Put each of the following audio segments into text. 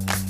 Bye.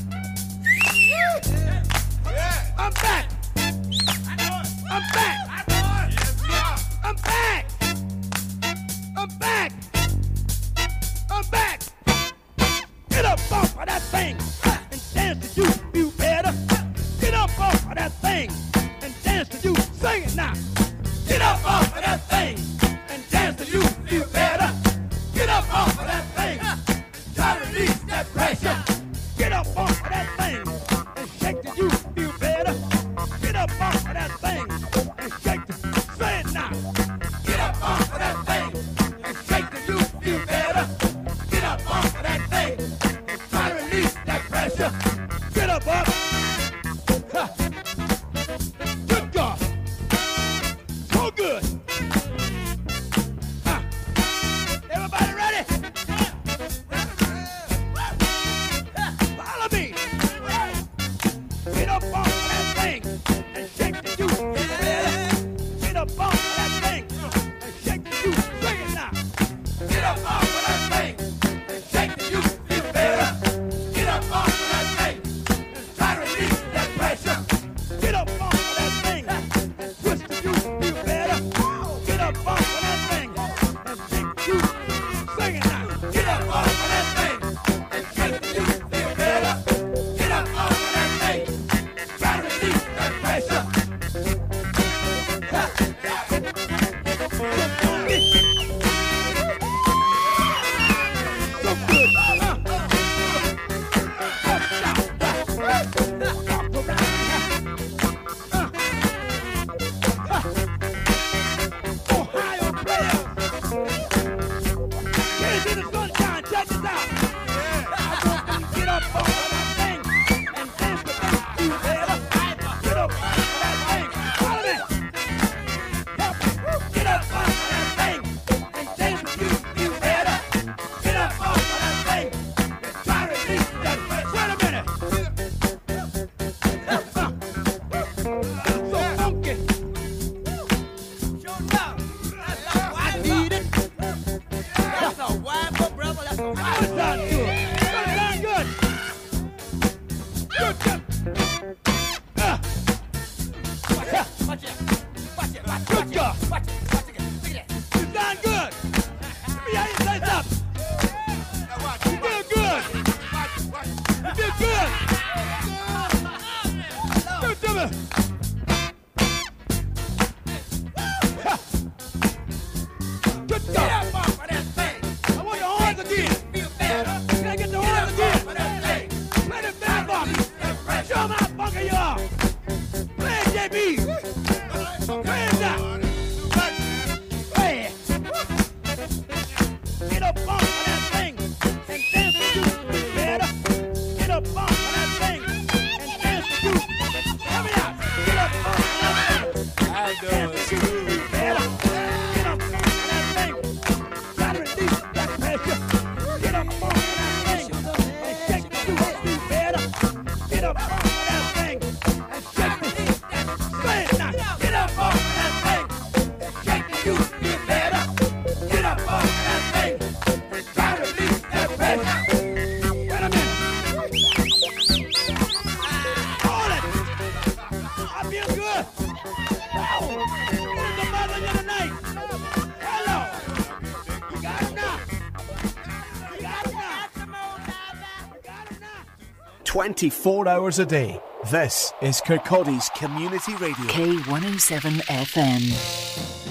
24 hours a day. This is Kirkcaldy's Community Radio. K107 FM.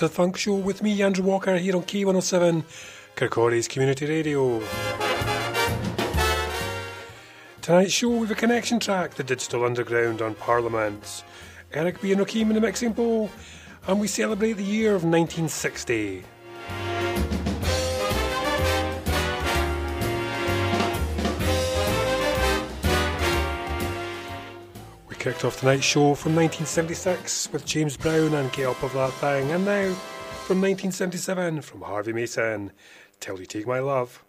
to the Funk Show with me, Andrew Walker, here on K107, Kirkcaldy's Community Radio. Tonight's show, we have a connection track, The Digital Underground on Parliament. Eric B. and Rakim in the mixing bowl, and we celebrate the year of 1960. Kicked off tonight's show from 1976 with James Brown and Get Up Offa That Thing, and now from 1977 from Harvey Mason, Till You Take My Love.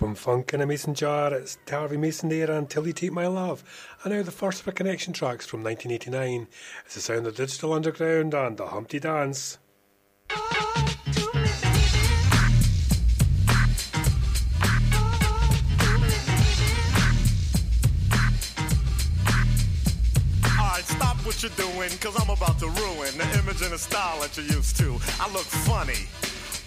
Funk in a Mason Jar, it's Harvey Mason there Until You Take My Love. And now the first of our connection tracks from 1989. It's the sound of Digital Underground and the Humpty Dance. What you're doing, cause I'm about to ruin the image and the style that you're used to. I look funny.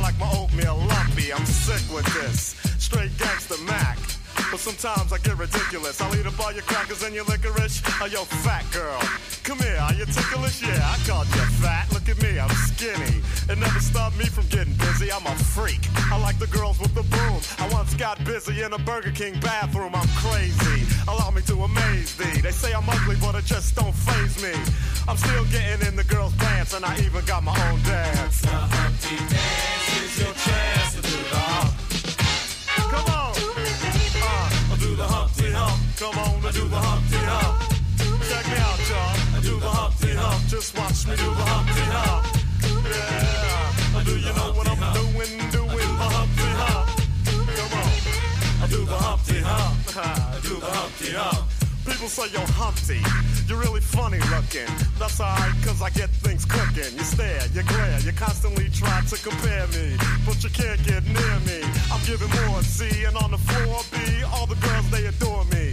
like my oatmeal lumpy, I'm sick with this. Straight gangster Mac. But sometimes I get ridiculous. I'll eat up all your crackers and your licorice. Oh, yo, fat girl. Come here, are you ticklish? Yeah, I called you fat. Look at me, I'm skinny. It never stopped me from getting busy. I'm a freak. I like the girls with the boom. I once got busy in a Burger King bathroom. I'm crazy. Allow me to amaze thee. They say I'm ugly, but it just don't phase me. I'm still getting in the girls' pants, and I even got my own dance. The Humpty Dance Come on, uh, do the Hump. Come on, I do the Hump. Check me out. I do the Hump. Just watch me do the Hump. Yeah, do you know what I'm doing? Doing the Hump. Come on, I do the Hump. I do the Hump. People say, you're Humpty, you're really funny looking. That's alright, cause I get things cooking. You stare, you glare, you constantly try to compare me. But you can't get near me. I'm giving more C, and on the floor B, all the girls, they adore me.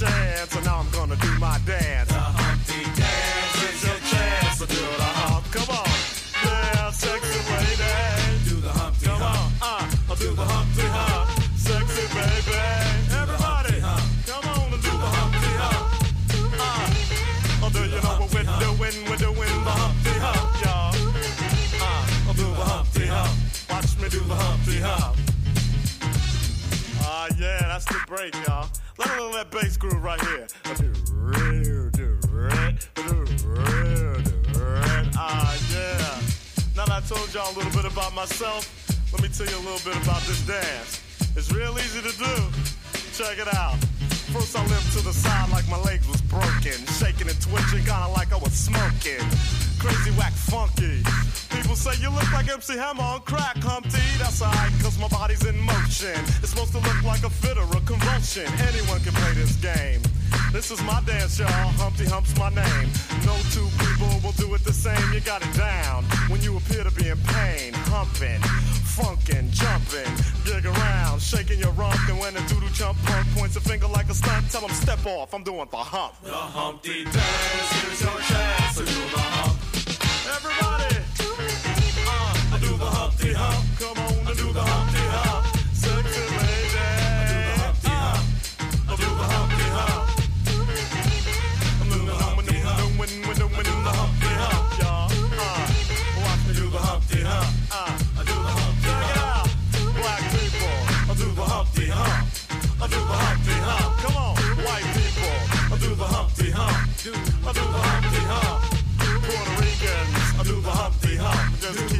chance. And now I'm gonna do my dance. Groove right here. Ah, yeah. Now that I told y'all a little bit about myself, let me tell you a little bit about this dance. It's real easy to do. Check it out. First I limped to the side like my legs was broken. Shaking and twitching, kinda like I was smoking. Crazy whack funky. People say you look like MC Hammer on crack, Humpty. That's alright, cause my body's in motion. It's supposed to look like a fit or a convulsion. Anyone can play this game. This is my dance, y'all. Humpty Hump's my name. No two people will do it the same. You got it down when you appear to be in pain. Humping, funkin', jumping, gig around, shaking your rump. And when a doodle chump punk points a finger like a stunt, tell him step off. I'm doing the hump. The Humpty dance, here's your chance to do the Hump. I do the Humpty Hump. Puerto Ricans. I do the Humpty Hump. Just keep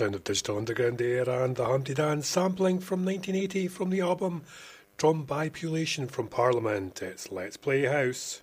Sound of Digital Underground era and the Humpty Dance sampling from 1980 from the album Trombipulation from Parliament. It's Let's Play House.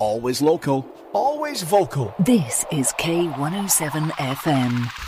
Always local, always vocal. This is K107 FM.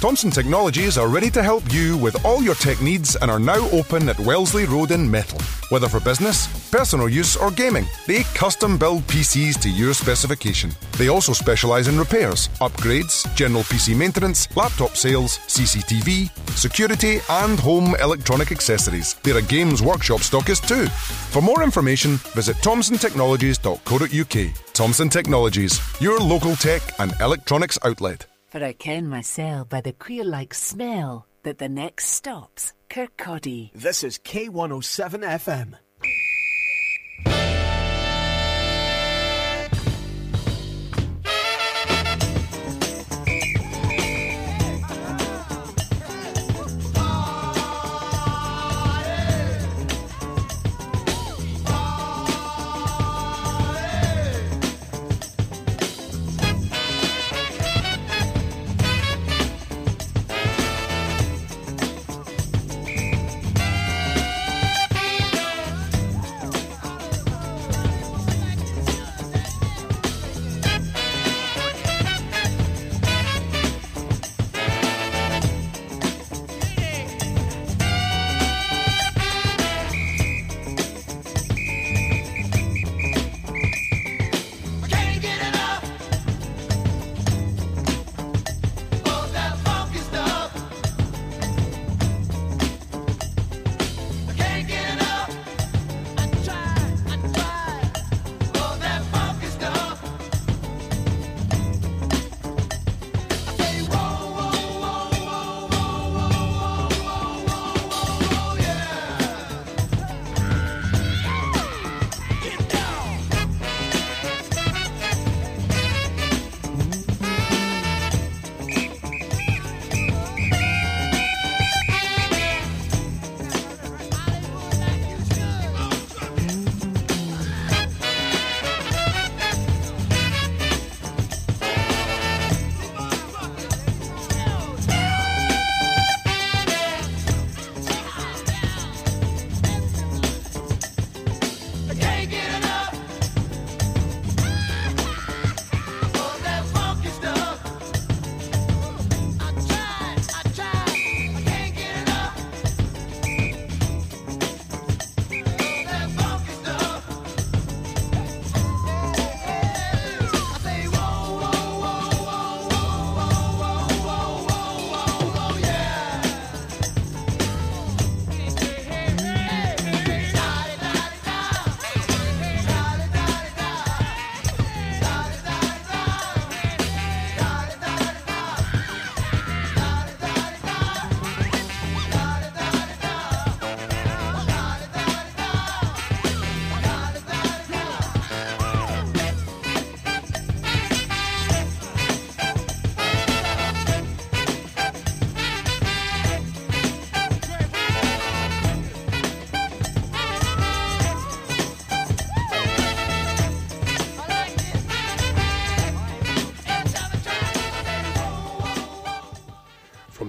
Thomson Technologies are ready to help you with all your tech needs and are now open at Wellesley Road in Methil. Whether for business, personal use, or gaming, they custom build PCs to your specification. They also specialise in repairs, upgrades, general PC maintenance, laptop sales, CCTV, security, and home electronic accessories. They're a games workshop stockist too. For more information, visit thomsontechnologies.co.uk. Thomson Technologies, your local tech and electronics outlet. For I ken mysel by the queer like smell that the next stop's Kirkcaldy. This is K107 FM.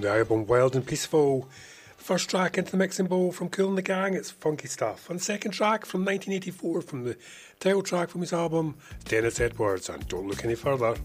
Album Wild and Peaceful. First track into the mixing bowl from Kool and the Gang, it's funky stuff. And second track from 1984 from the title track from his album, Dennis Edwards, and Don't Look Any Further.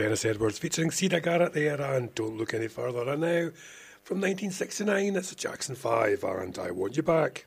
Dennis Edwards featuring Siedah Garrett there and Don't Look Any Further. And now, from 1969, it's the Jackson 5 and I Want You Back.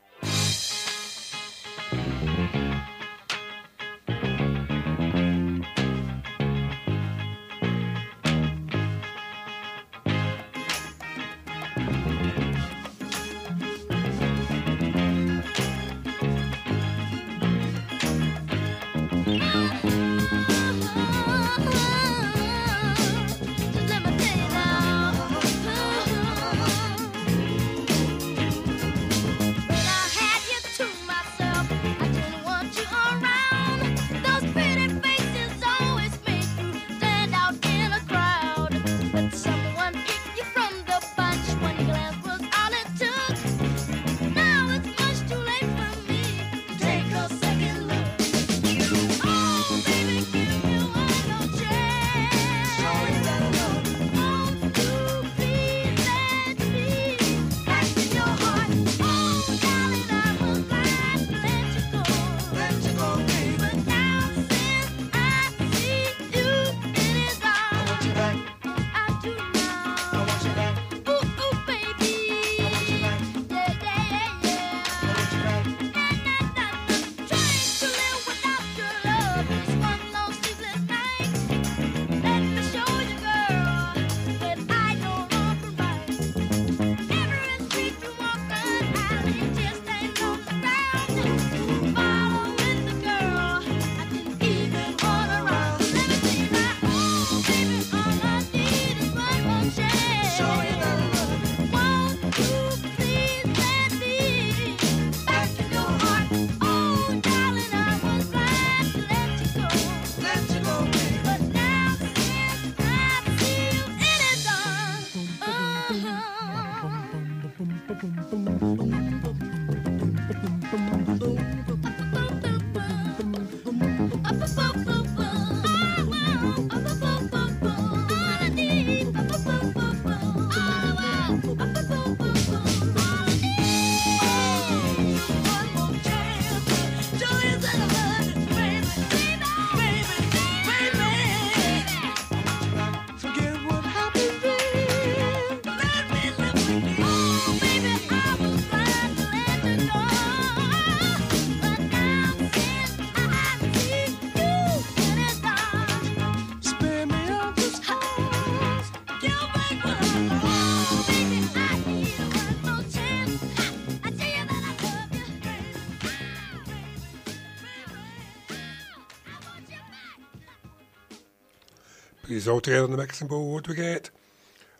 He's all together in the mixing bowl. What do we get?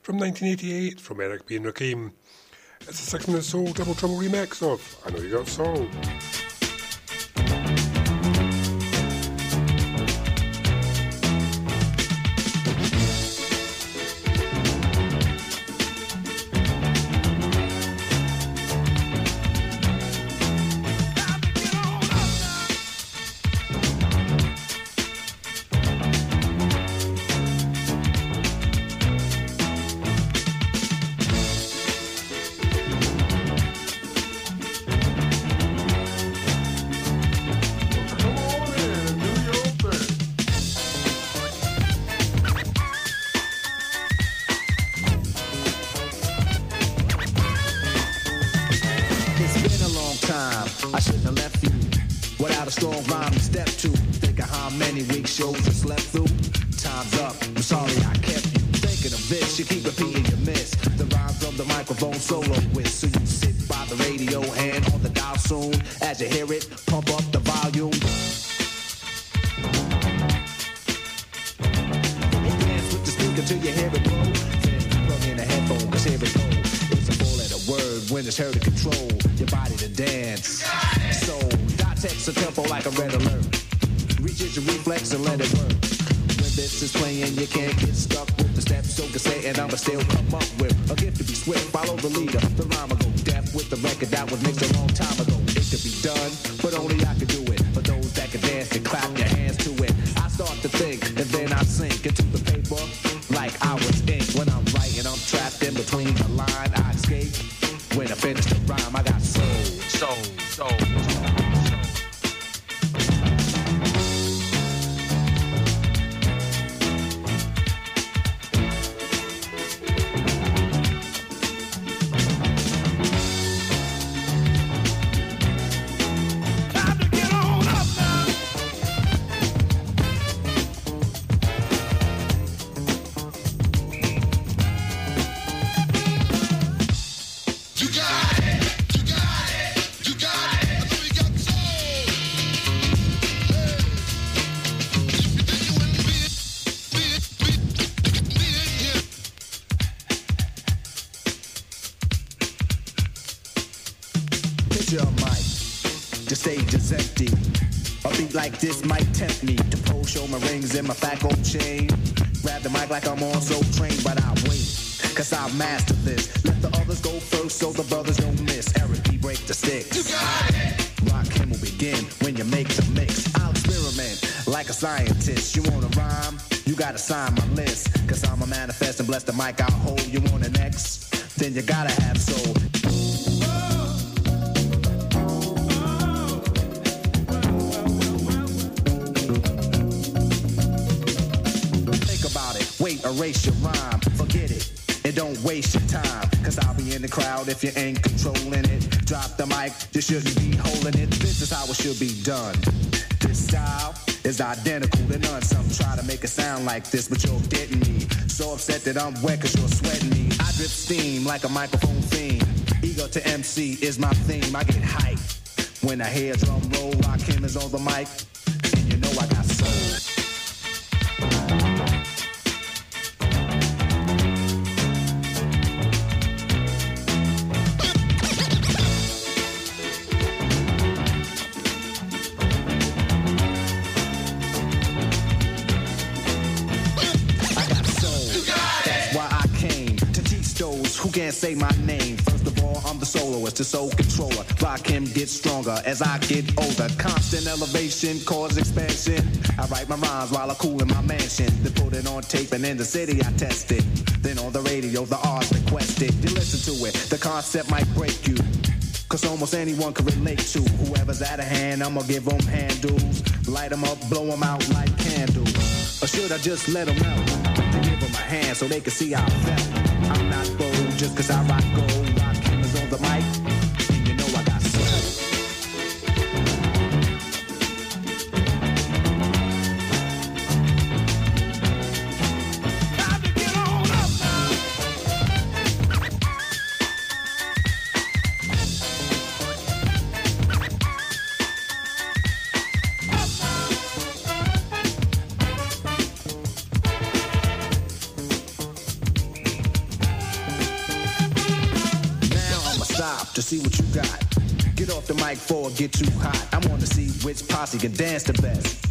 From 1988, from Eric B. and Rakim. It's a six minute soul double trouble remix of I Know You Got Soul. Might tempt me to pose, show my rings and my fat gold chain. Grab the mic like I'm on so trained, but I wait, cause I master this. Let the others go first so the brothers don't miss. Eric B. break the sticks. You got it. Rakim will begin when you make the mix. I'll experiment like a scientist. You wanna rhyme? You gotta sign my list. Cause I'm a manifest and bless the mic Wait, erase your rhyme. Forget it. And don't waste your time. Cause I'll be in the crowd if you ain't controlling it. Drop the mic, you shouldn't be holding it. This is how it should be done. This style is identical to none. Some try to make it sound like this, but you're getting me. So upset that I'm wet cause you're sweating me. I drip steam like a microphone theme. Ego to MC is my theme. I get hyped when I hear drum roll. Rakim is on the mic. Say my name. First of all, I'm the soloist, the soul controller. Rakim get stronger as I get older. Constant elevation, cause expansion. I write my rhymes while I cool in my mansion. Then put it on tape and in the city I test it. Then on the radio, the R's requested. You listen to it, the concept might break you. Cause almost anyone can relate to whoever's out of hand. I'ma give them handles, light them up, blow them out like candles. Or should I just let them out? To give them a hand so they can see how I felt. I'm not just cause I rock gold, rock cameras on the mic. Get too hot. I wanna see which posse can dance the best.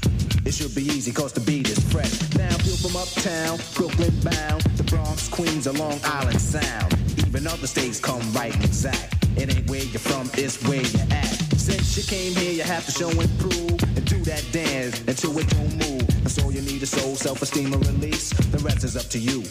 It should be easy cause the beat is fresh. Now feel from uptown, Brooklyn bound, the Bronx, Queens, or Long Island Sound. Even other states come right exact. It ain't where you're from, it's where you're at. Since you came here, you have to show and prove and do that dance until it don't move. That's all you need is soul, self-esteem, and release. The rest is up to you.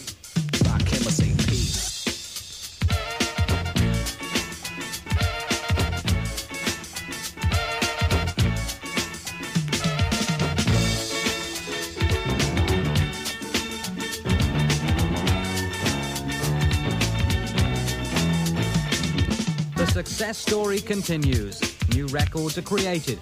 Success story continues. New records are created.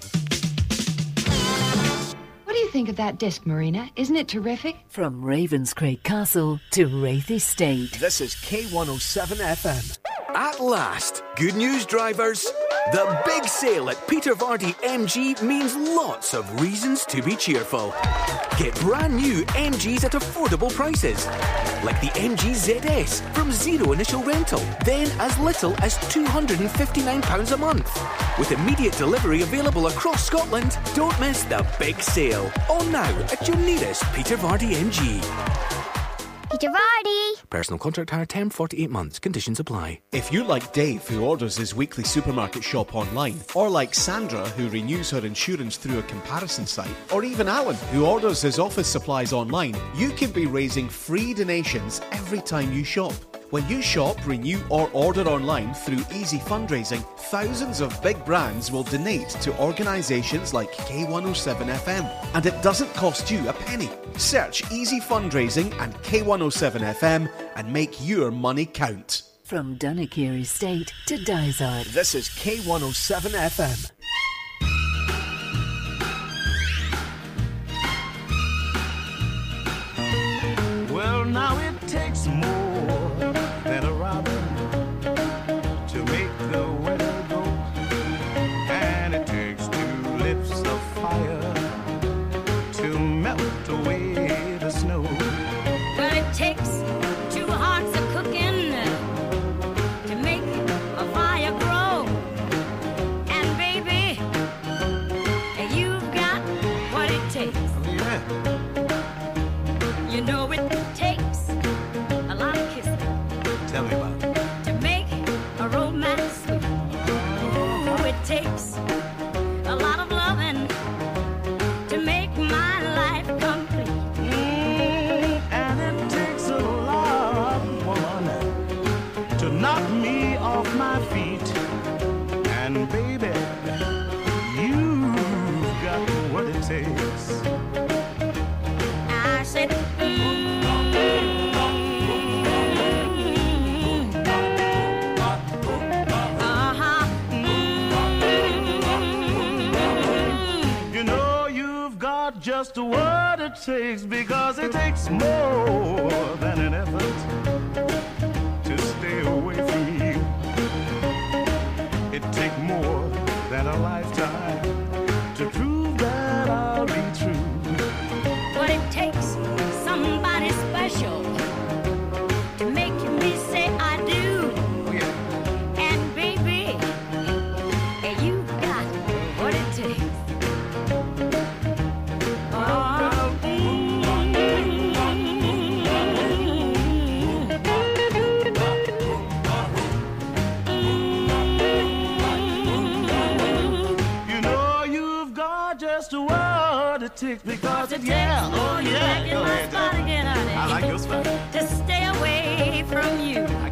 What do you think of that disc, Marina? Isn't it terrific? From Ravenscraig Castle to Raith Estate. This is K107 FM. At last, good news, drivers. The big sale at Peter Vardy MG means lots of reasons to be cheerful. Get brand new MGs at affordable prices, like the MG ZS from zero initial rental, then as little as £259 a month. With immediate delivery available across Scotland, don't miss the big sale. On now at your nearest Peter Vardy MG. Peter Personal contract hire term 48 months. Conditions apply. If you're like Dave, who orders his weekly supermarket shop online, or like Sandra, who renews her insurance through a comparison site, or even Alan, who orders his office supplies online, you can be raising free donations every time you shop. When you shop, renew, or order online through Easy Fundraising, thousands of big brands will donate to organisations like K107 FM, and it doesn't cost you a penny. Search Easy Fundraising and K107 FM and make your money count. From Dunnikier Estate to Dysart. This is K107 FM. Well, now it takes more just what it takes because it takes more than an effort to stay away from you. It takes more than a lifetime takes because it, yeah, oh yeah, oh, back in go my ahead, spot again, honey. I like your spot. to stay away from you.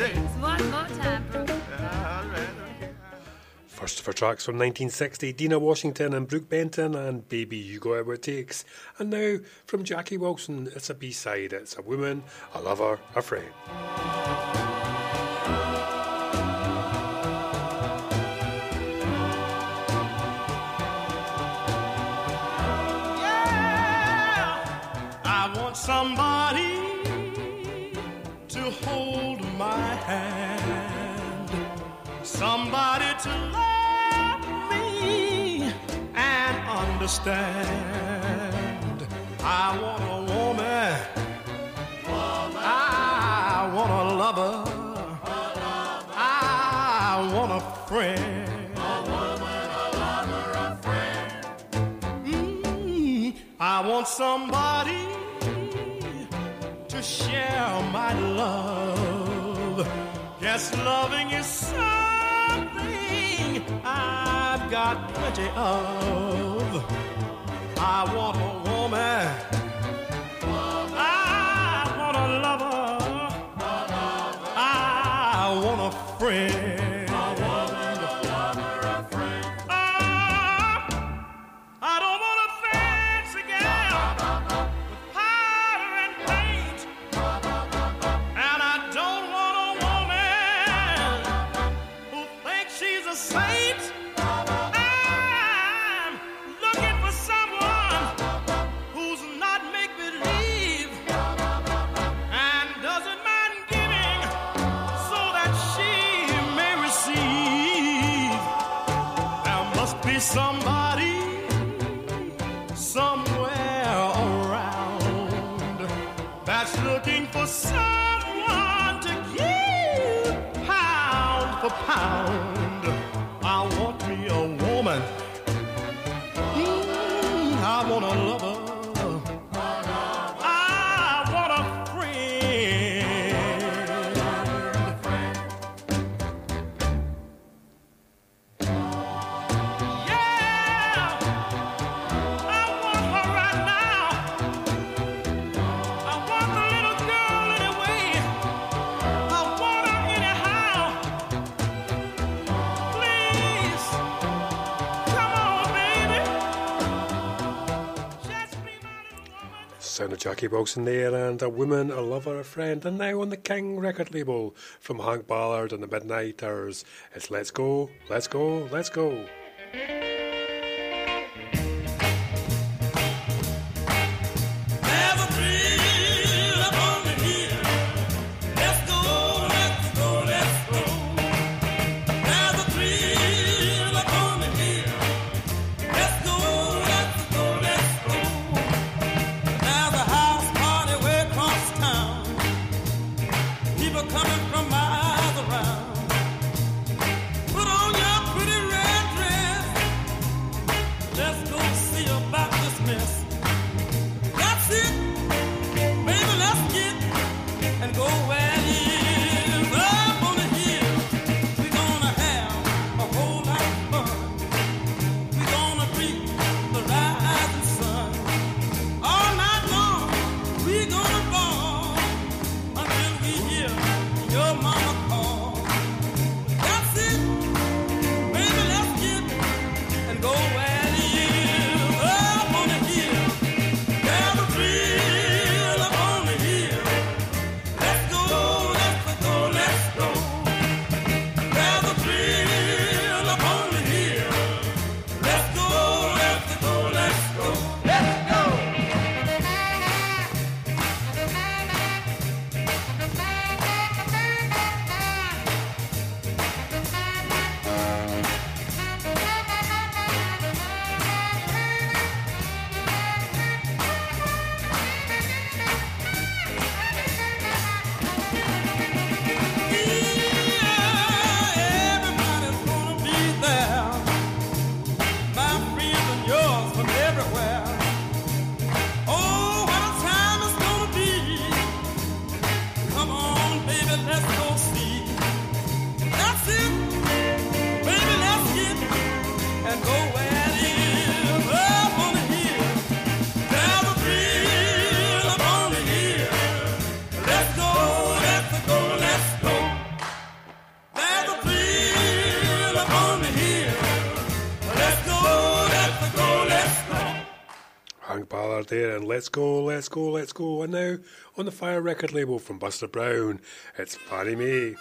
sing. One more time. First for tracks from 1960, Dinah Washington and Brook Benton and Baby You Got It What It Takes. And now from Jackie Wilson, it's a B side. It's a woman, a lover, a friend. somebody to hold hand, somebody to love me and understand. I want a woman, I want a lover, I want a friend. Mm, I want somebody to share my love. Yes, loving is something I've got plenty of. I want a woman. Pound Wilson there, and a woman, a lover, a friend, and now on the King record label from Hank Ballard and the Midnighters. It's Let's Go, Let's Go, Let's Go. Let's go, let's go, let's go. And now on the Fire record label from Buster Brown, it's Fannie Mae.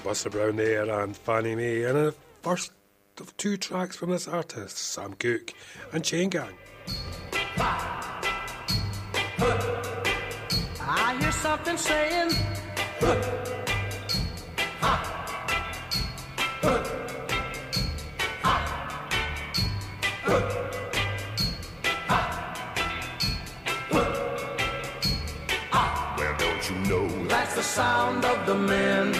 Sound of Buster Brown there and Fannie Mae. And the first of two tracks from this artist, Sam Cooke and Chain Gang. I hear something saying, "Huh, ha, huh, ha, huh, ha, huh. Well, don't you know That's the sound of the men working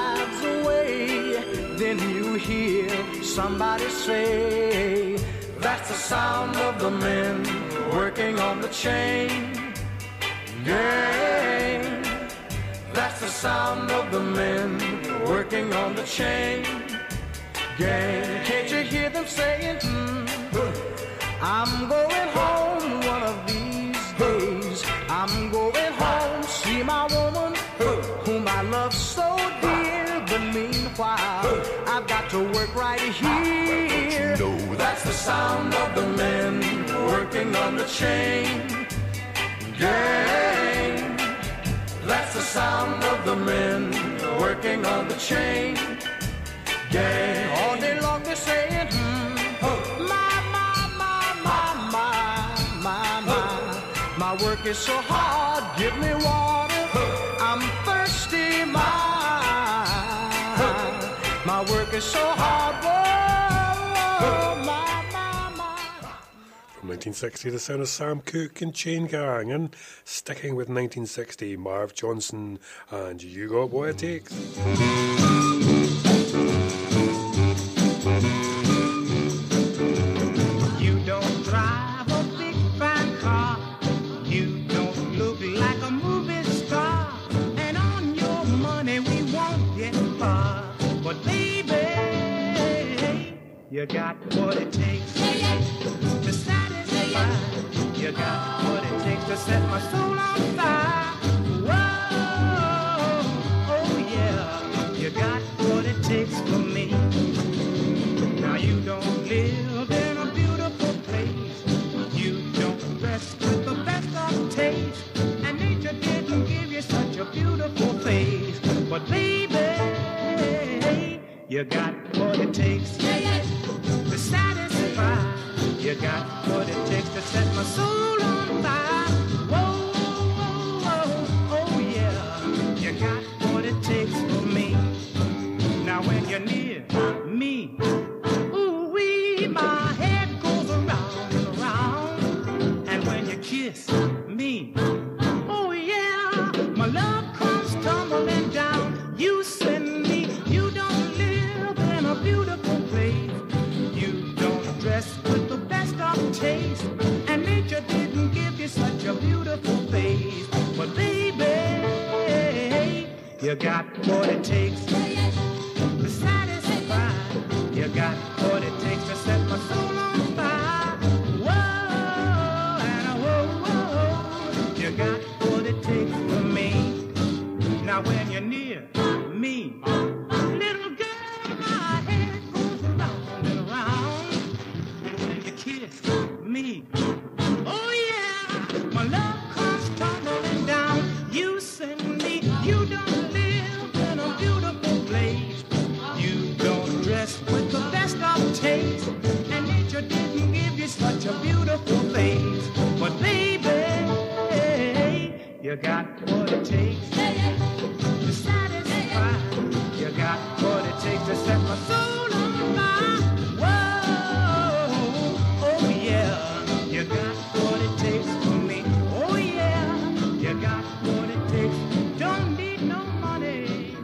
Then you hear somebody say, That's the sound of the men working on the chain gang. That's the sound of the men working on the chain gang. Can't you hear them saying, hmm, I'm going home one of these days. I'm going home, see my woman, whom I love so dear. The meanwhile, I've got to work right here. That's the sound of the men working on the chain gang. That's the sound of the men working on the chain gang. All day long they're saying, hmm, my, my, my, my, my, my, my. My work is so hard, give me water. From 1960, the sound of Sam Cooke and Chain Gang, and sticking with 1960, Marv Johnson and You Got What It Takes. You got what it takes to satisfy. You got what it takes to set my soul on fire. Whoa, oh yeah, you got what it takes for me. Now you don't live in a beautiful place. You don't dress with the best of taste. And nature didn't give you such a beautiful face. But baby, you got what it takes. You got what it takes to set my soul on fire. Whoa, oh yeah. You got what it takes for me. Now when you're near me, ooh wee, my head goes around and around. And when you kiss me, you got what it takes you got what it takes to satisfy. You got what it takes to set my soul on fire. Whoa, oh yeah, you got what it takes for me. Oh yeah, you got what it takes. Don't need no money.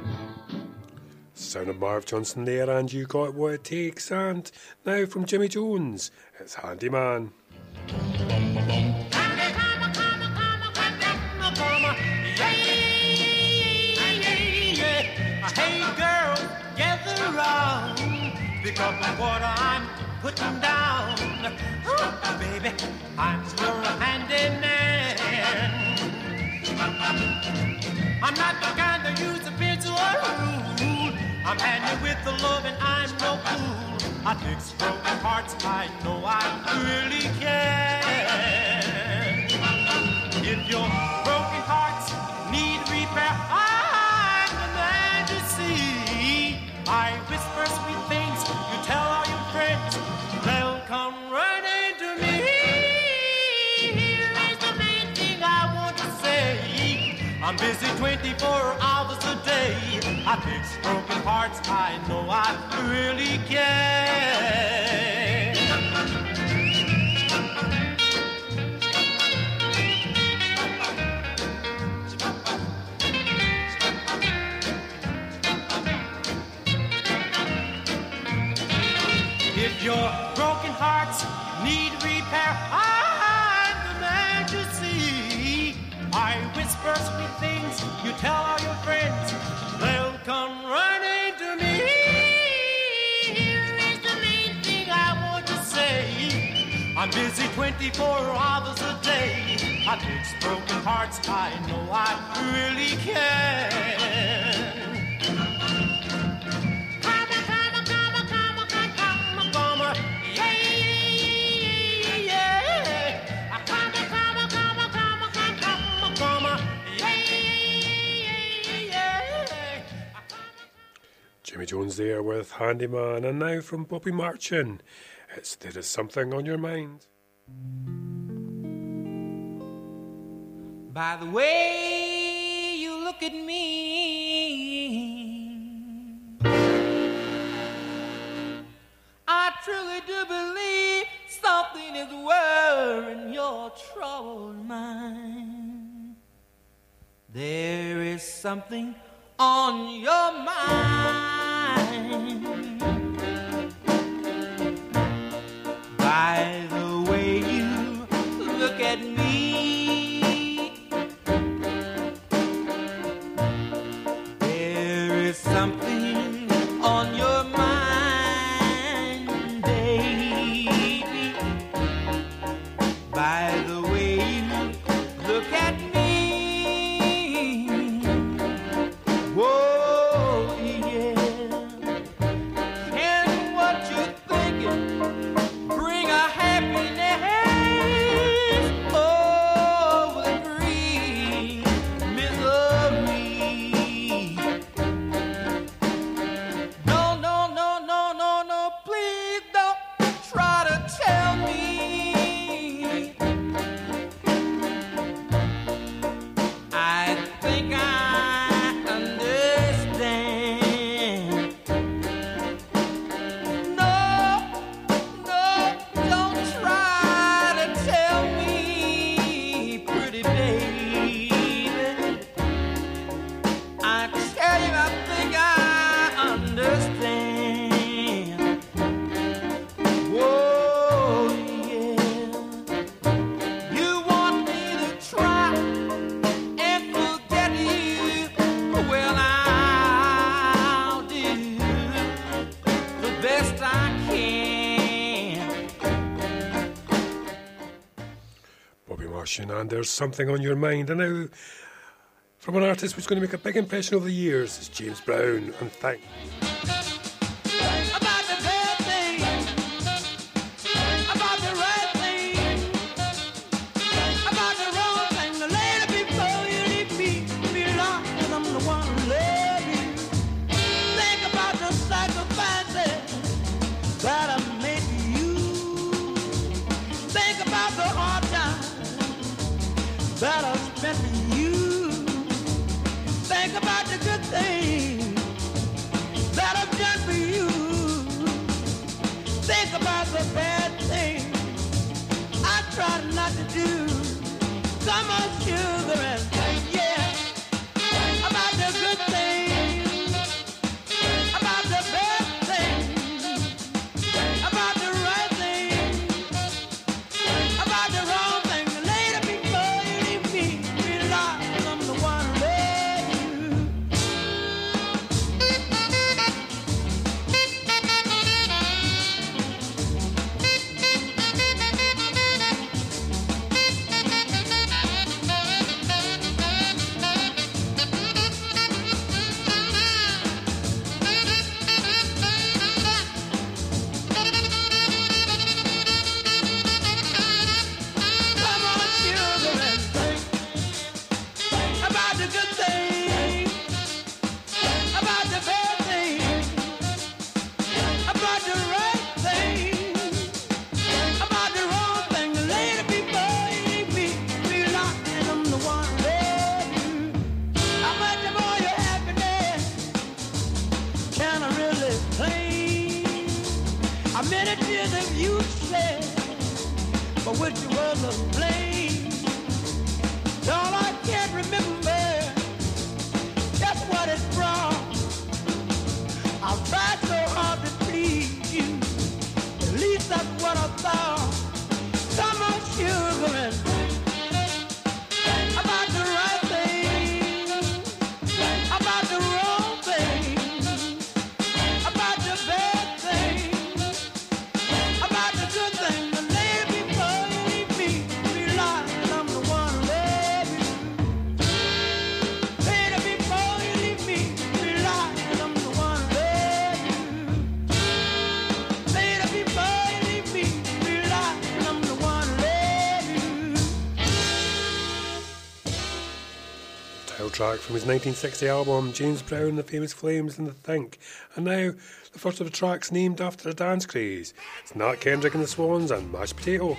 Sound of Marv Johnson there, and You Got What It Takes. And now from Jimmy Jones, it's Handyman. Hey because of what I'm putting down. Oh, baby, I'm your handyman. I'm not the kind to use a pencil or a rule. I'm handy with the love and I'm no fool. I fix broken hearts, I know I really can. If your 24 hours a day. I fix broken hearts, I know I really can. 24 hours a day. I fix broken hearts, I know I really care. Jimmy Jones there with Handyman, and now from Bobby Marchan. It's There Is Something on Your Mind. By the way you look at me, I truly do believe something is worrying your troubled mind. There is something on your mind. and there's something on your mind. And now, from an artist who's going to make a big impression over the years, is James Brown, and thank. this place. I many tears have you shed, but which one to blame? All I can't remember, that's what it brought. I've tried so hard to please you, at least that's what I thought. Track from his 1960 album, James Brown, The Famous Flames and The Think. And now, the first of the tracks named after the dance craze. It's Nat Kendrick and the Swans and Mashed Potato.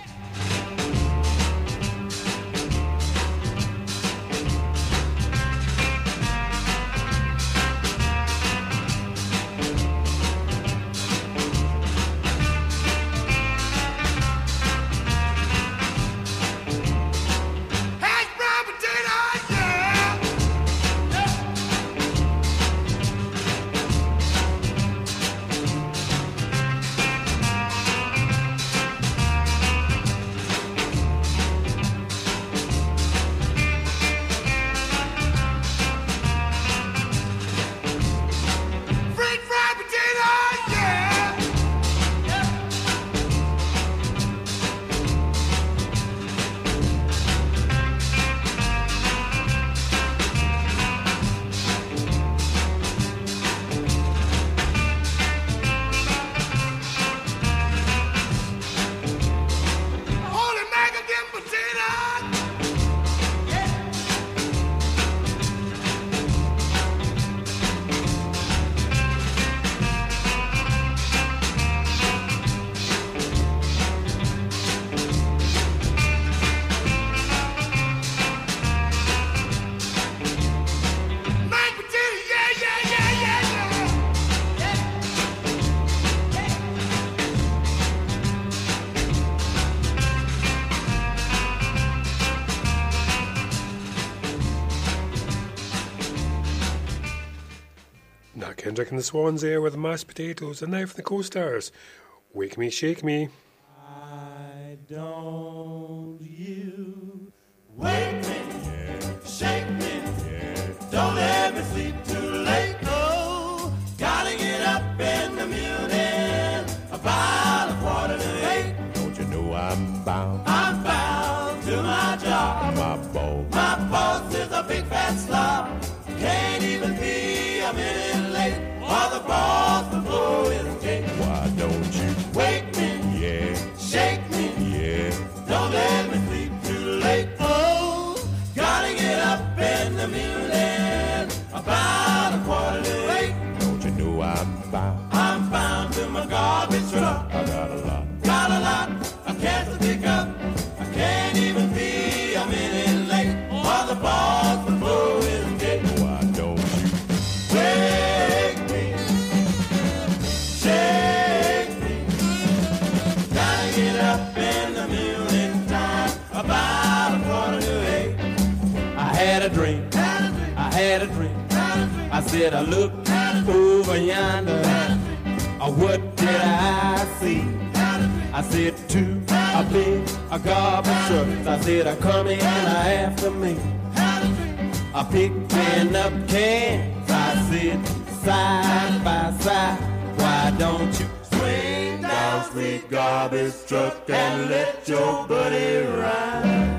And the Swans there with the mashed potatoes. And now for the Coasters. Wake Me, Shake Me. Said I looked over yonder. What did I see? I said two, a big, a garbage trucks. I said I come in after me. I picking up cans. I sit side by side. Why don't you swing down, sweet garbage truck, and let your buddy ride?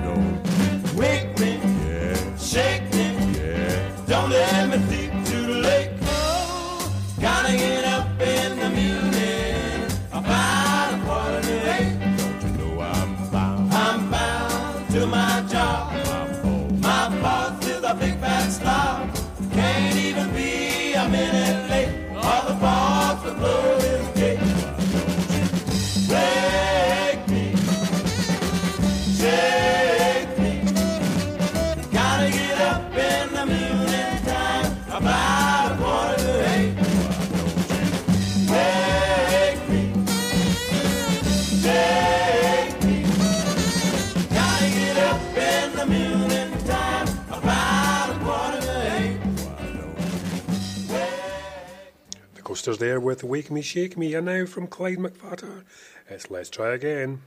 The there with Wake Me, Shake Me. And now from Clyde McPhatter, it's Let's Try Again.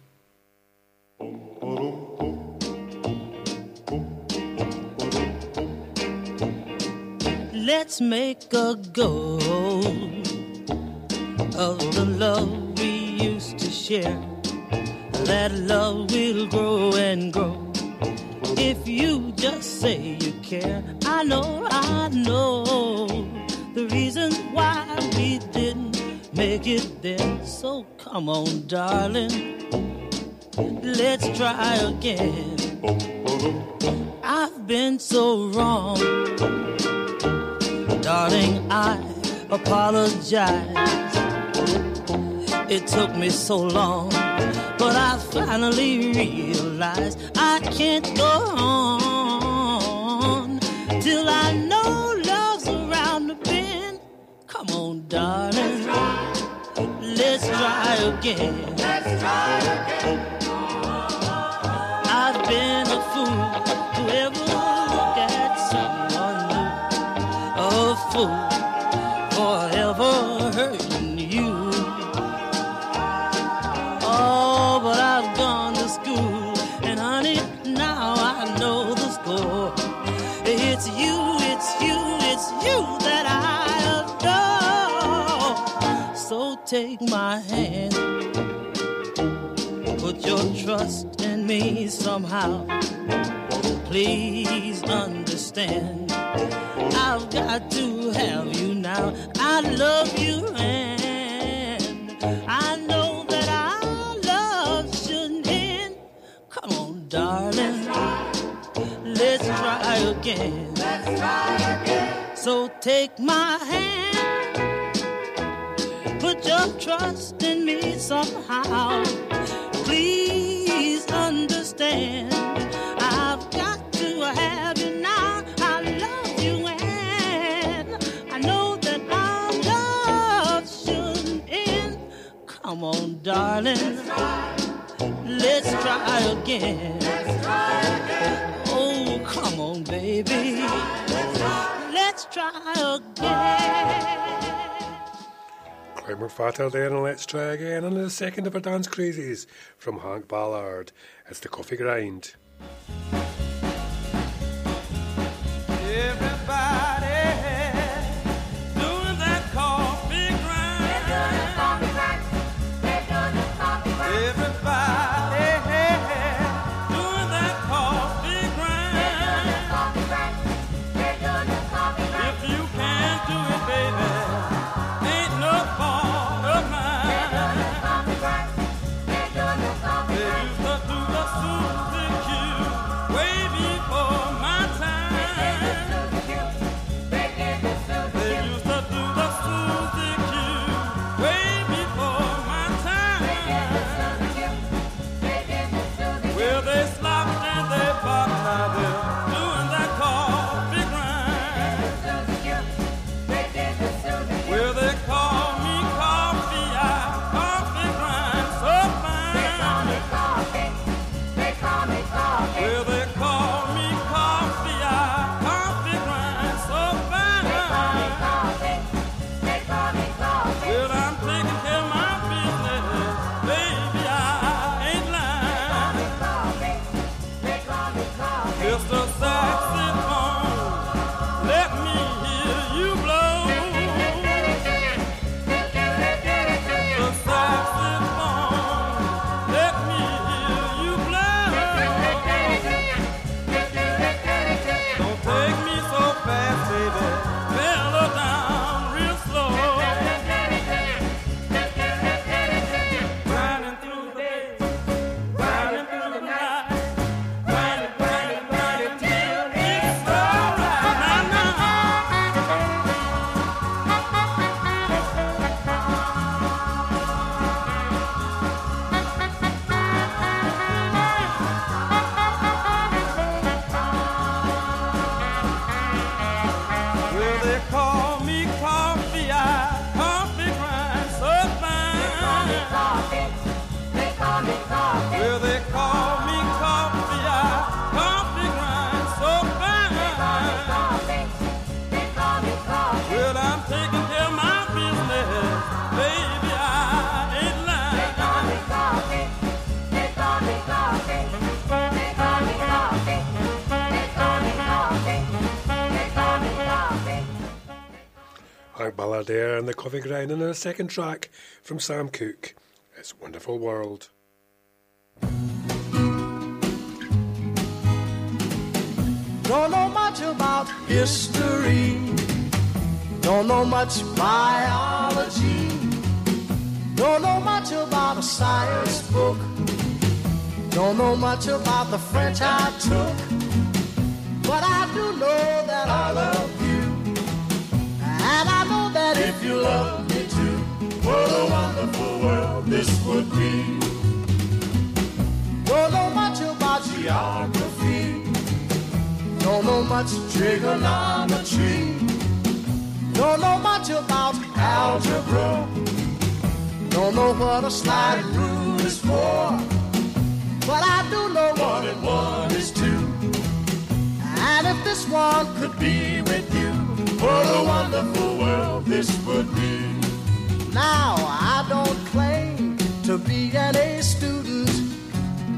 Let's make a go of the love we used to share. That love will grow and grow if you just say you care. I know, I know the reason why we didn't make it then. So come on, darling, let's try again. I've been so wrong. Darling, I apologize. It took me so long, but I finally realized I can't go on till I know on, darling, let's try again. Let's try again. I've been a fool to ever look at someone new. A fool forever hurting take my hand, put your trust in me somehow. Please understand, I've got to have you now. I love you, and I know that our love shouldn't end. Come on, darling, let's try again. Let's try again. So take my hand, put your trust in me somehow. Please understand, I've got to have you now. I love you, and I know that our love shouldn't end. Come on, darling. Let's try again. Oh, come on, baby. Let's try again. Clyde Fatal there, and let's try again on the second of our dance crazies from Hank Ballard. It's the coffee grind. Ballard there, and the coffee grind, and our second track from Sam Cooke. It's Wonderful World. Don't know much about history. Don't know much biology. Don't know much about a science book. Don't know much about the French I took. But I do know that I love that if you love me too, what a wonderful world this would be. Don't know much about geography. Don't know much trigonometry. Don't know much about algebra. Don't know what a slide rule is for. But I do know one and one is two. And if this one could be with you, what a wonderful world this would be. Now, I don't claim to be an A student,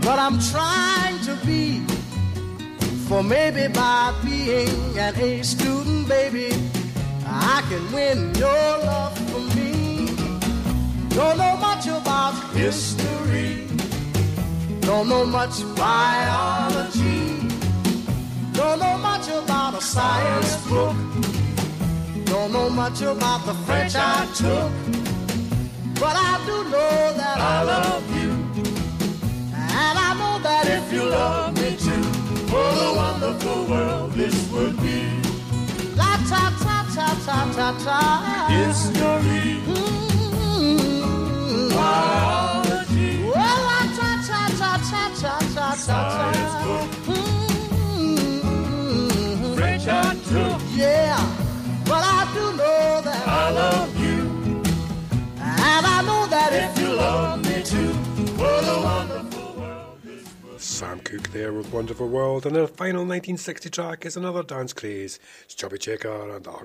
but I'm trying to be. For maybe by being an A student, baby, I can win your love for me. Don't know much about history, don't know much biology, don't know much about a science book, don't know much about the French I took, but I do know that I love you, and I know that if you love me too, what a wonderful world this would be. La ta ta ta ta ta ta. History. Mm, biology. Well, la ta ta ta ta ta ta ta ta. Mm, French I took. Yeah, Love you, and I know that if you love me too, what a wonderful world Sam Cooke there with Wonderful World, and the final 1960 track is another dance craze. It's Chubby Checker and I'll.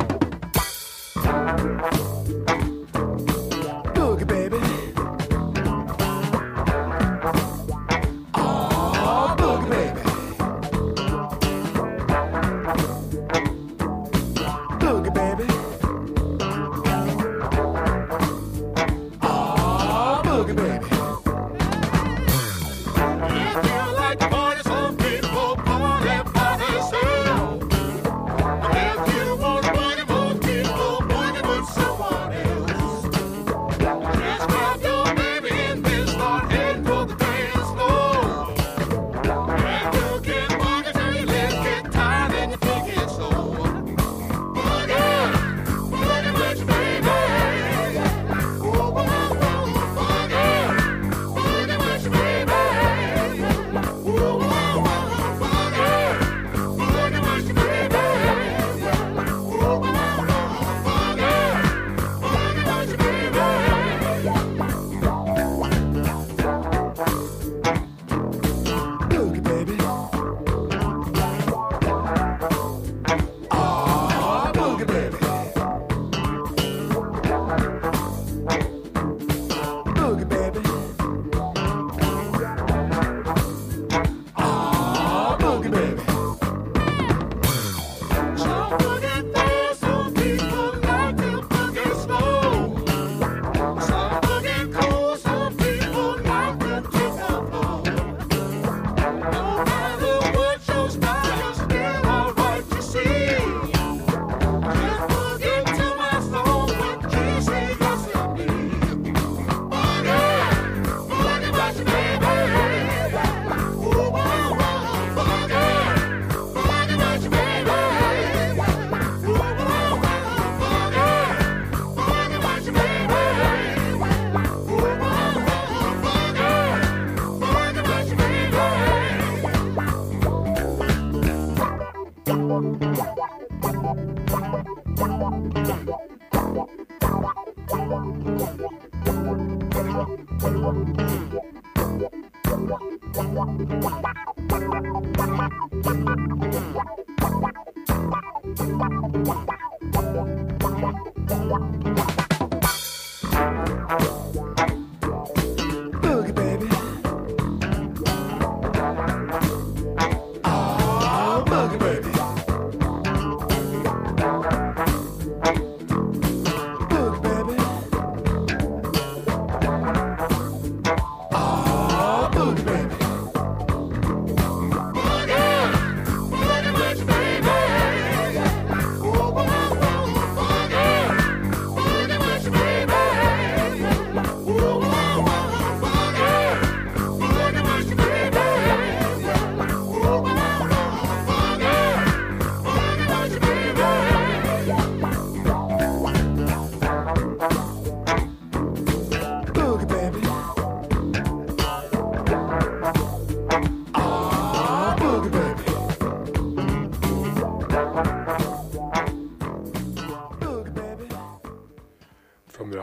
Boogie,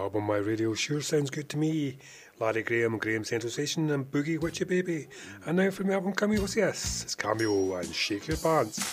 album My Radio Sure Sounds Good to Me, Larry Graham Graham Central Station and Boogie Witchy Baby. And now from the album Cameosis, yes, it's Cameo and Shake Your Pants.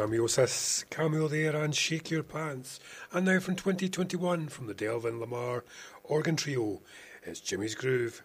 Cameo says, cameo there and Shake Your Pants. And now from 2021 from the Delvon Lamarr Organ Trio, it's Jimmy's Groove.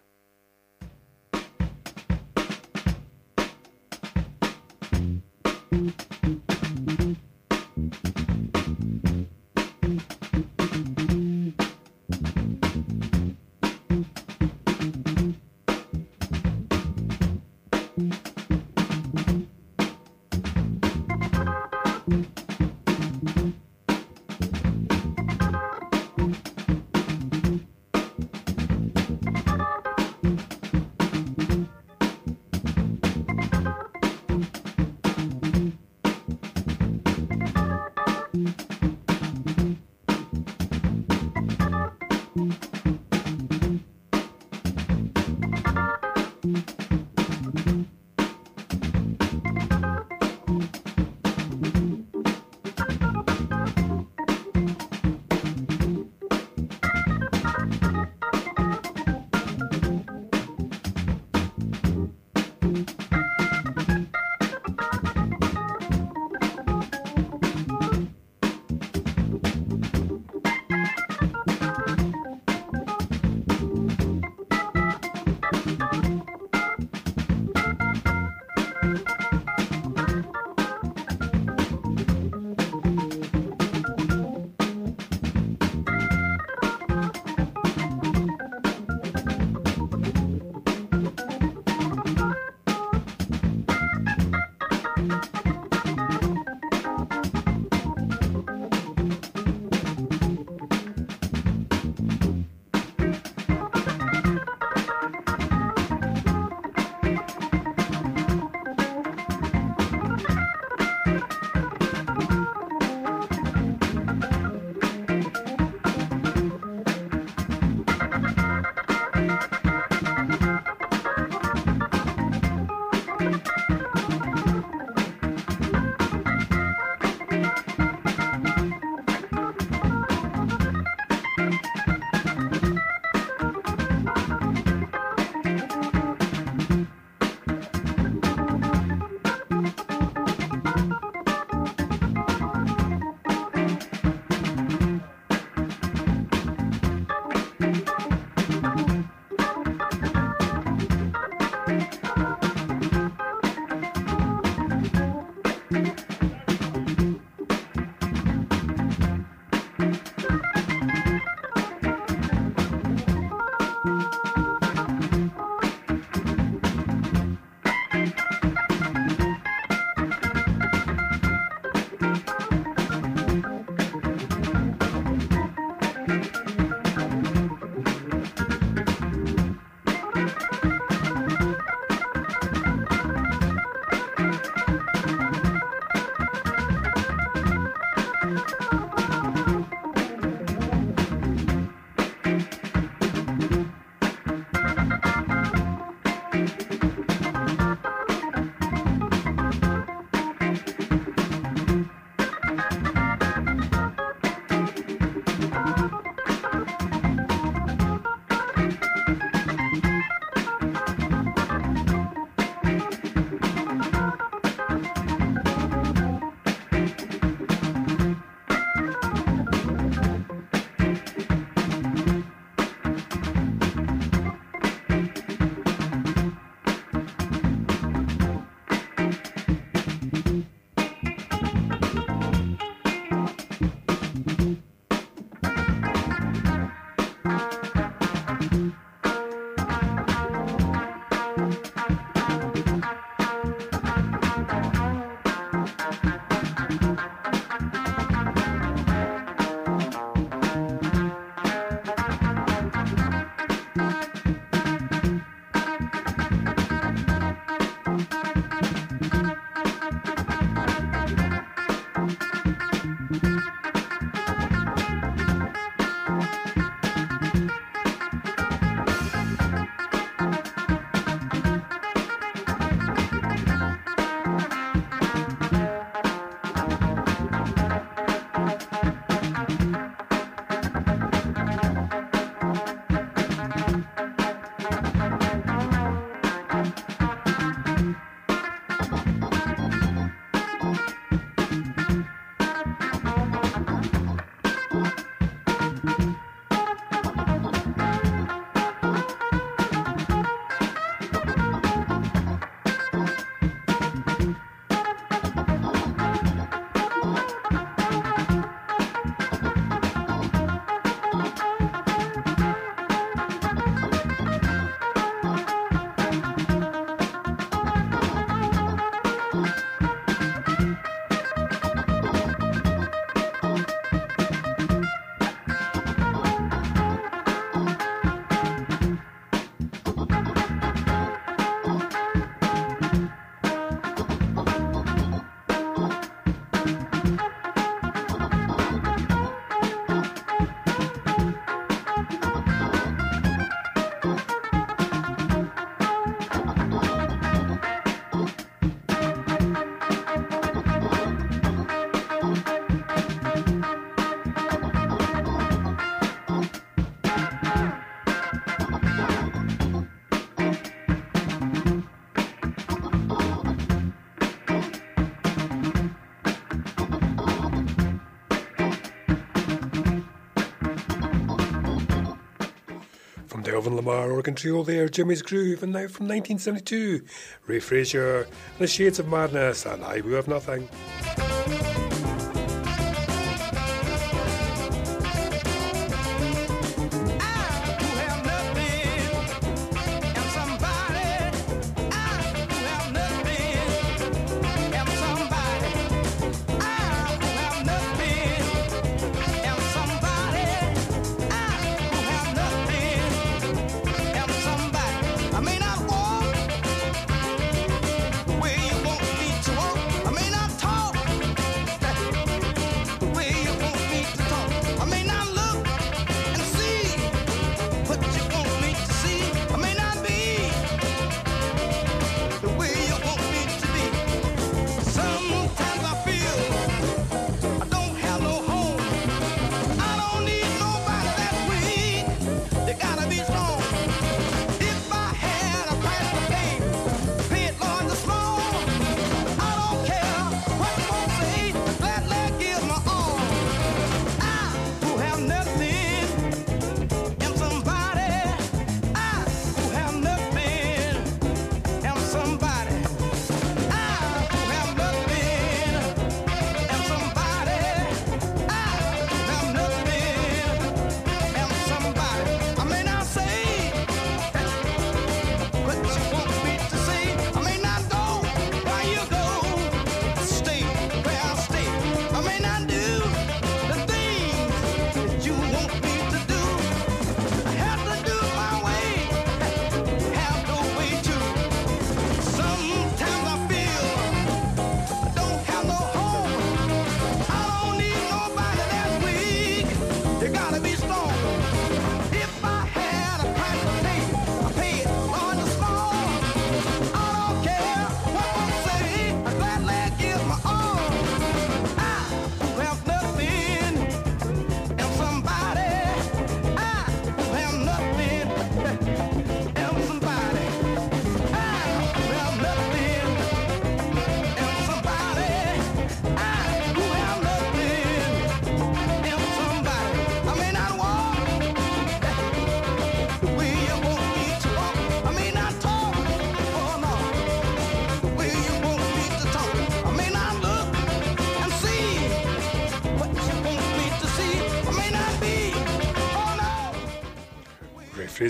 Delvon Lamarr organ trio there, Jimmy's Groove, and now from 1972, Ray Frazier, The Shades of Madness, and I Who Have Nothing.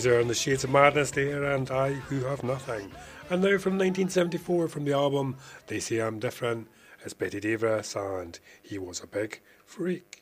Frazier and the Shades of Madness there, and I Who Have Nothing. And now from 1974 from the album They Say I'm Different, it's Betty Davis, and He Was a Big Freak.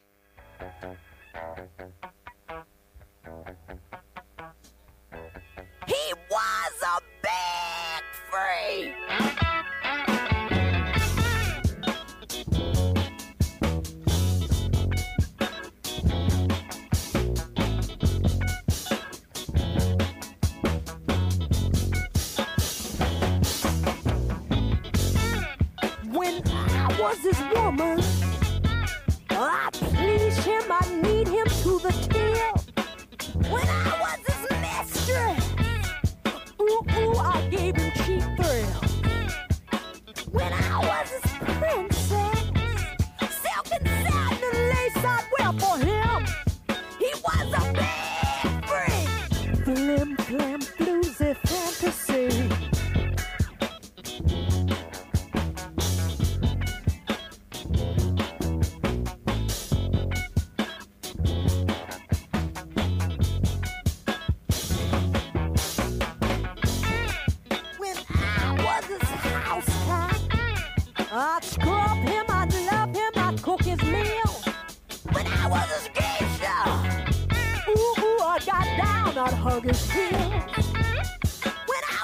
When I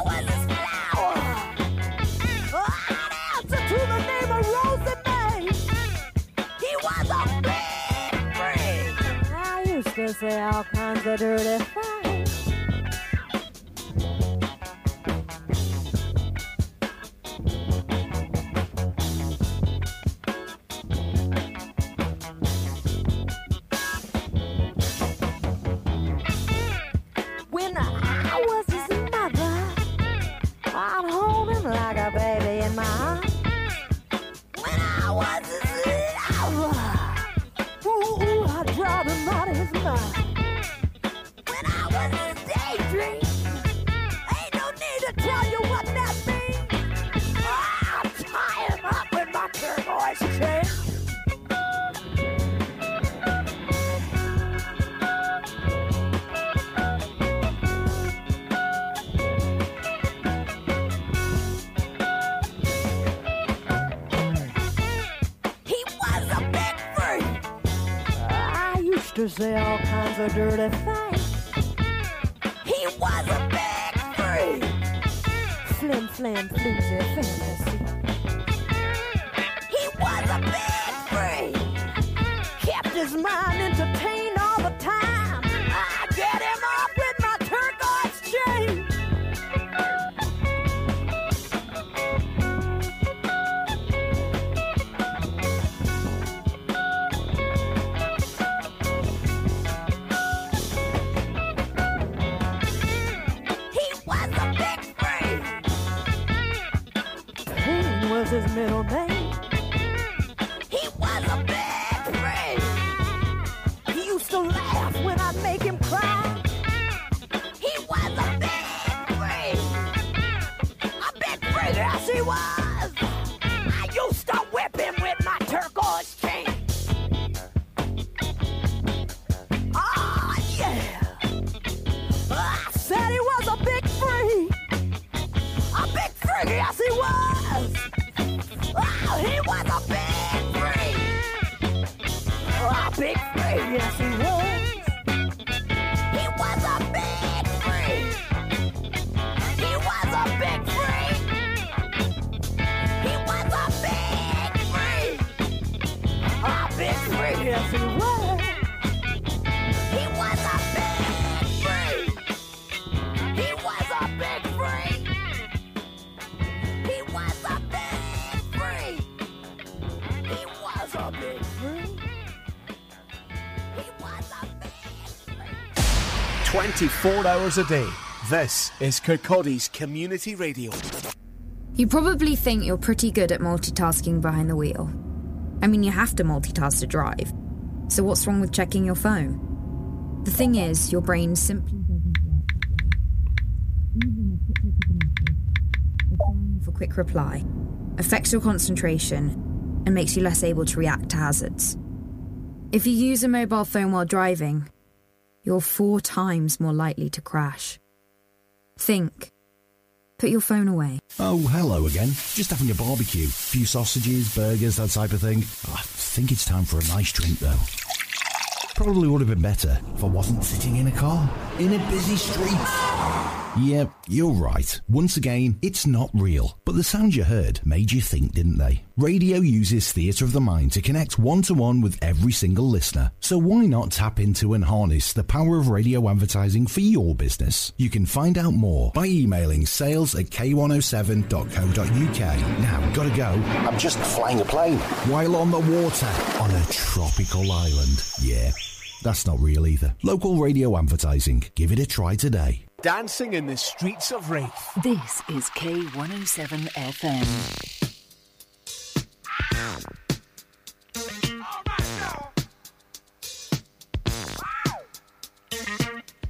was a flower, oh, I'd answer to the name of He was a big freak. I used to say all kinds of dirty of dirty 24 hours a day. This is Kirkcaldy's Community Radio. You probably think you're pretty good at multitasking behind the wheel. I mean, you have to multitask to drive. So, what's wrong with checking your phone? The thing is, your brain simply for quick reply, affects your concentration, and makes you less able to react to hazards. If you use a mobile phone while driving, you're four times more likely to crash. Think. Put your phone away. Oh, hello again. Just having a barbecue. Few sausages, burgers, that type of thing. I think it's time for a nice drink, though. Probably would have been better if I wasn't sitting in a car in a busy street. Yeah, you're right. Once again, it's not real. But the sounds you heard made you think, didn't they? Radio uses theatre of the mind to connect one to one with every single listener. So why not tap into and harness the power of radio advertising for your business? You can find out more by emailing sales at k107.co.uk. Now, gotta go. I'm just flying a plane. While on the water on a tropical island. Yeah. That's not real either. Local radio advertising. Give it a try today. Dancing in the streets of Raith. This is K107 FM. All right now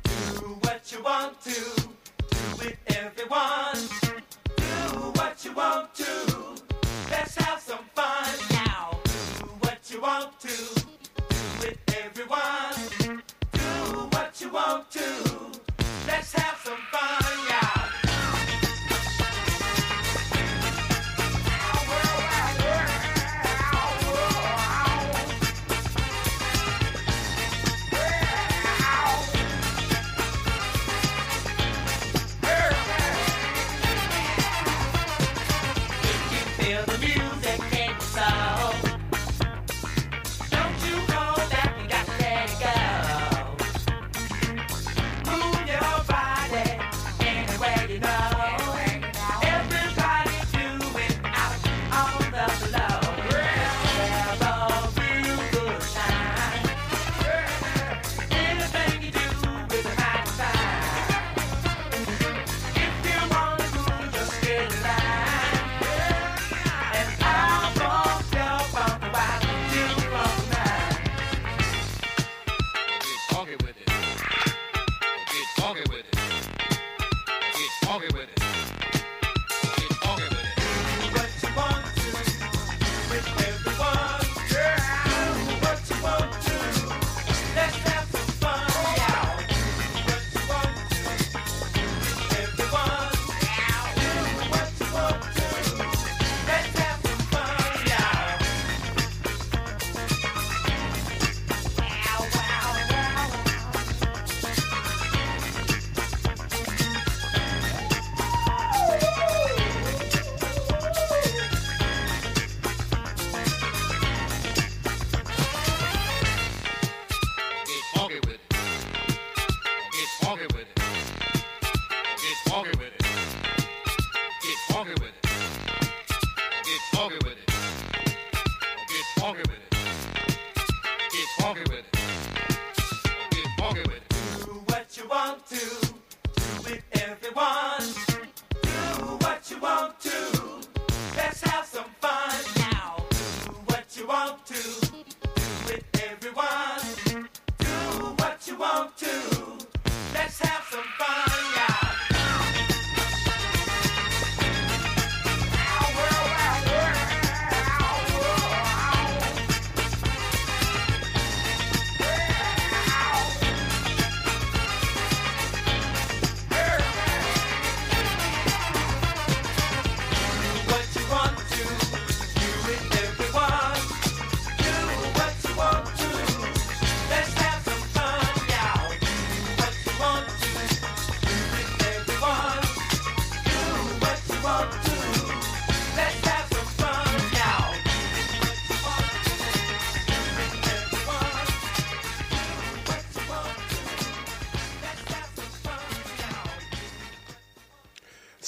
Do what you want to, do it everyone Do what you want to Let's have some fun now Do what you want to Do it everyone. Do what you want to, let's have some fun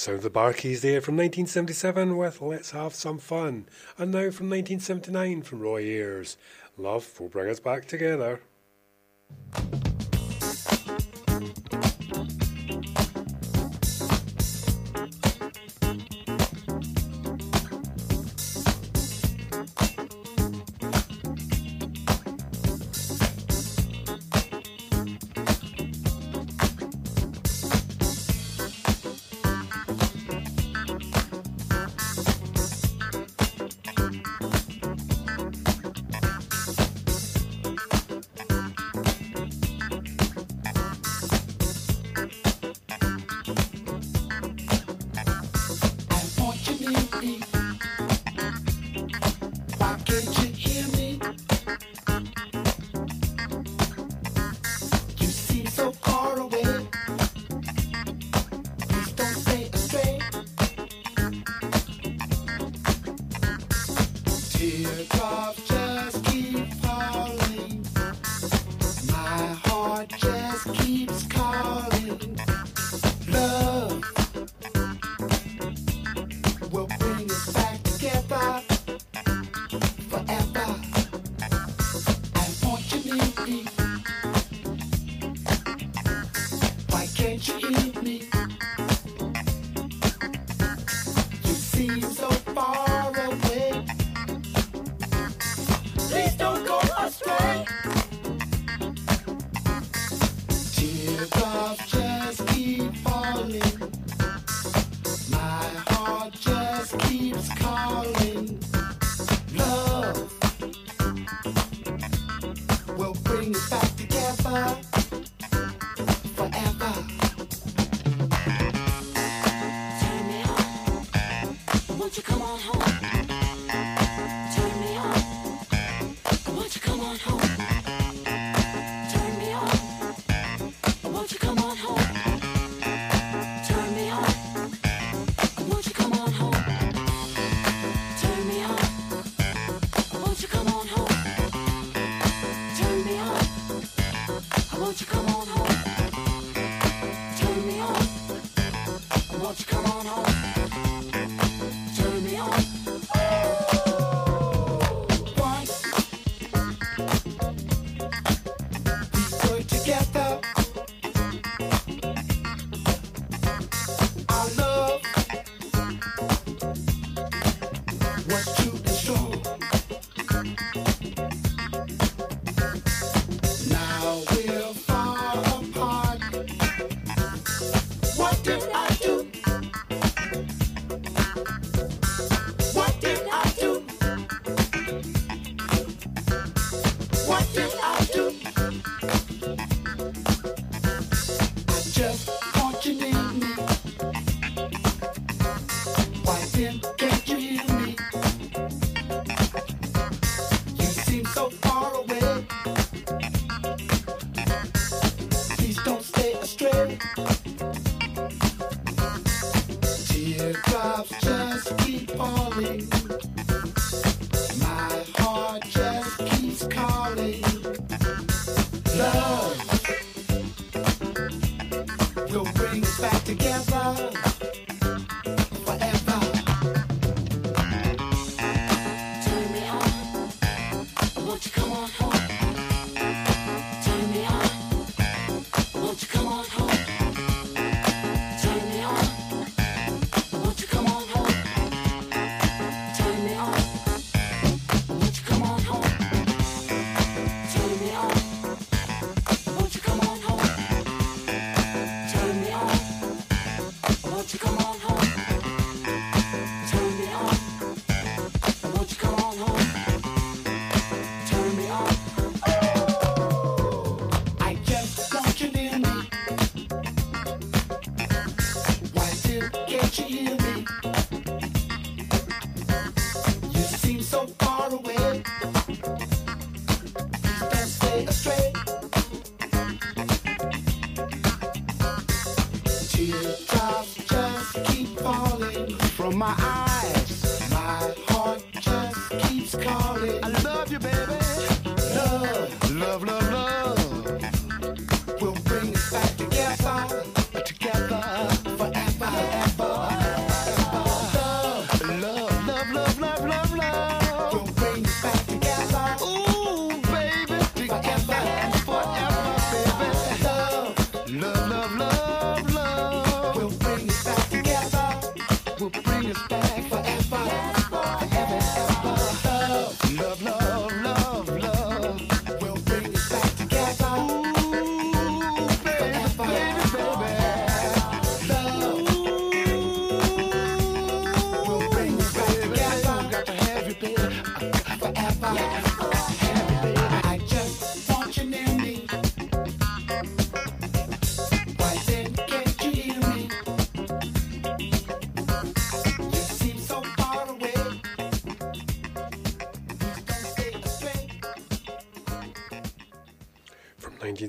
Sound of the Bar-Kays there from 1977 with Let's Have Some Fun, and now from 1979 from Roy Ayers, Love Will Bring Us Back Together.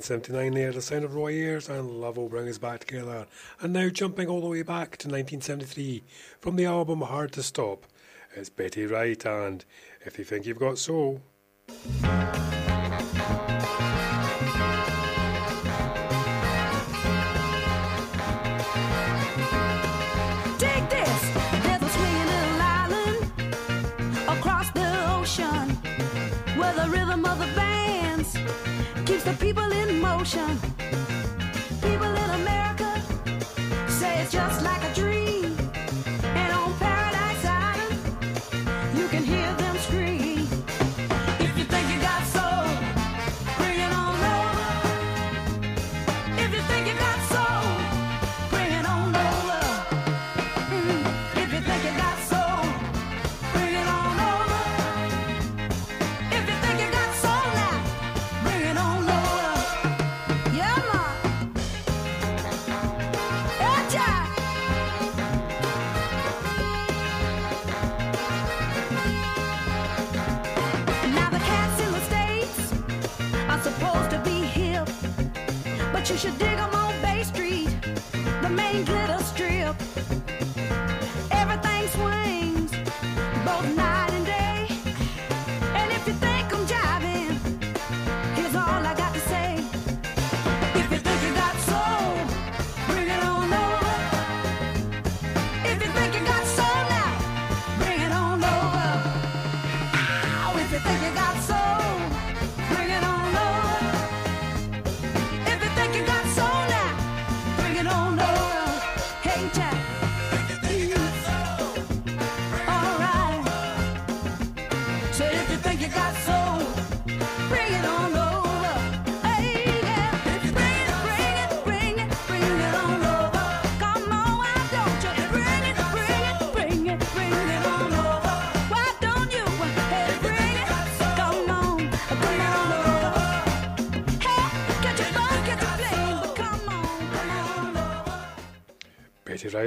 1979 there, The Sound of Roy Ayers and Love Bring Us Back Together. And now jumping all the way back to 1973 from the album Hard to Stop, it's Betty Wright and If You Think You've Got Soul. people in motion.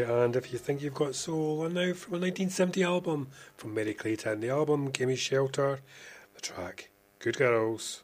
and If You Think You've Got Soul, and now from a 1970 album from Merry Clayton. The album *Gimme shelter. The track, Good Girls.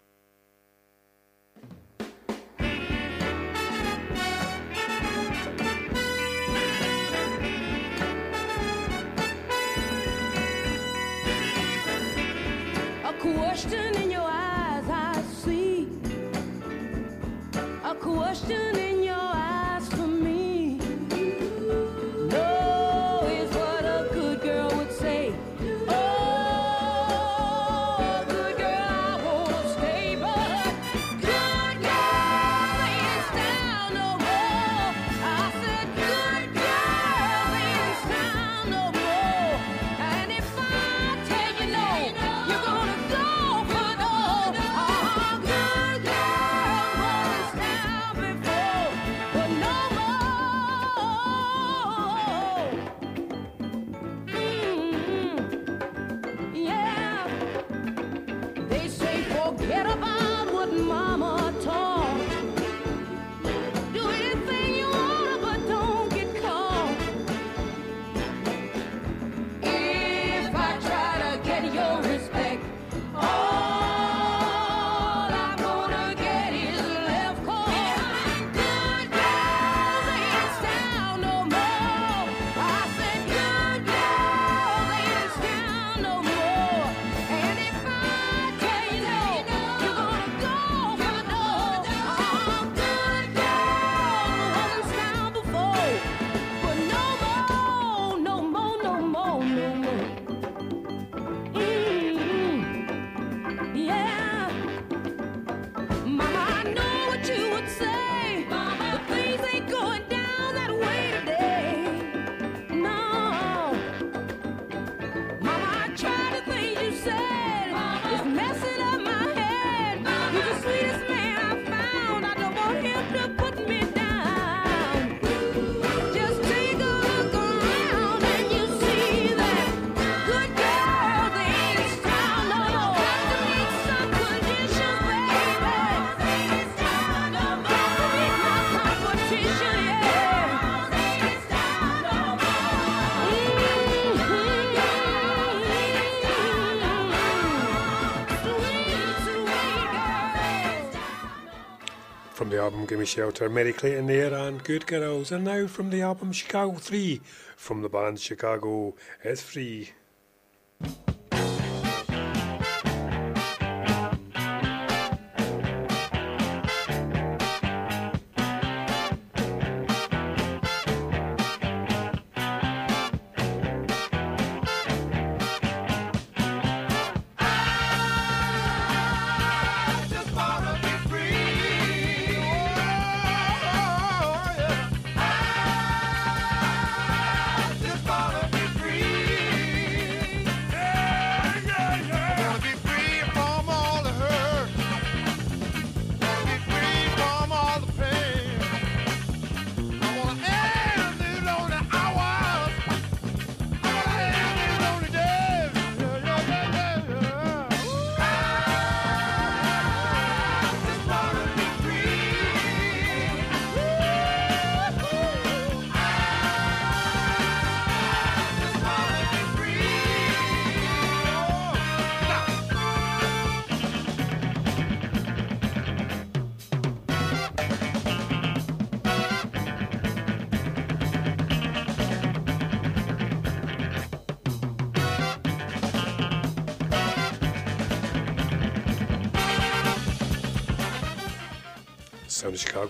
album Gimme Shelter, Merry Clayton there, and Good Girls. And now from the album Chicago 3, from the band Chicago, it's free.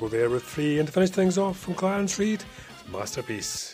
struggle there with three. And to finish things off from Clarence Reid, masterpiece.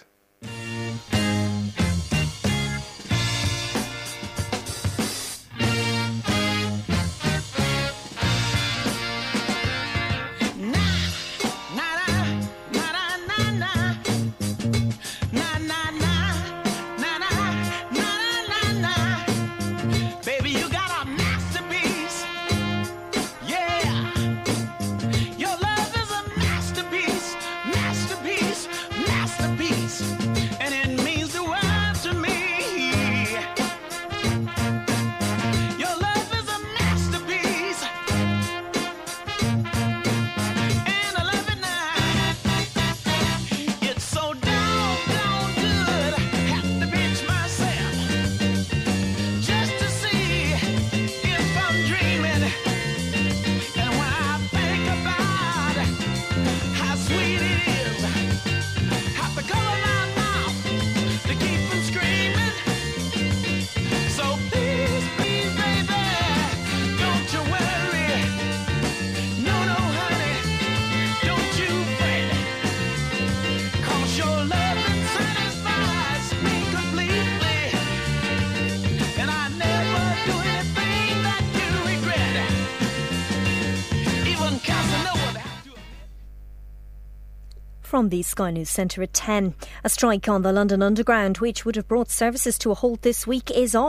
from the Sky News Centre at 10. A strike on the London Underground, which would have brought services to a halt this week, is on.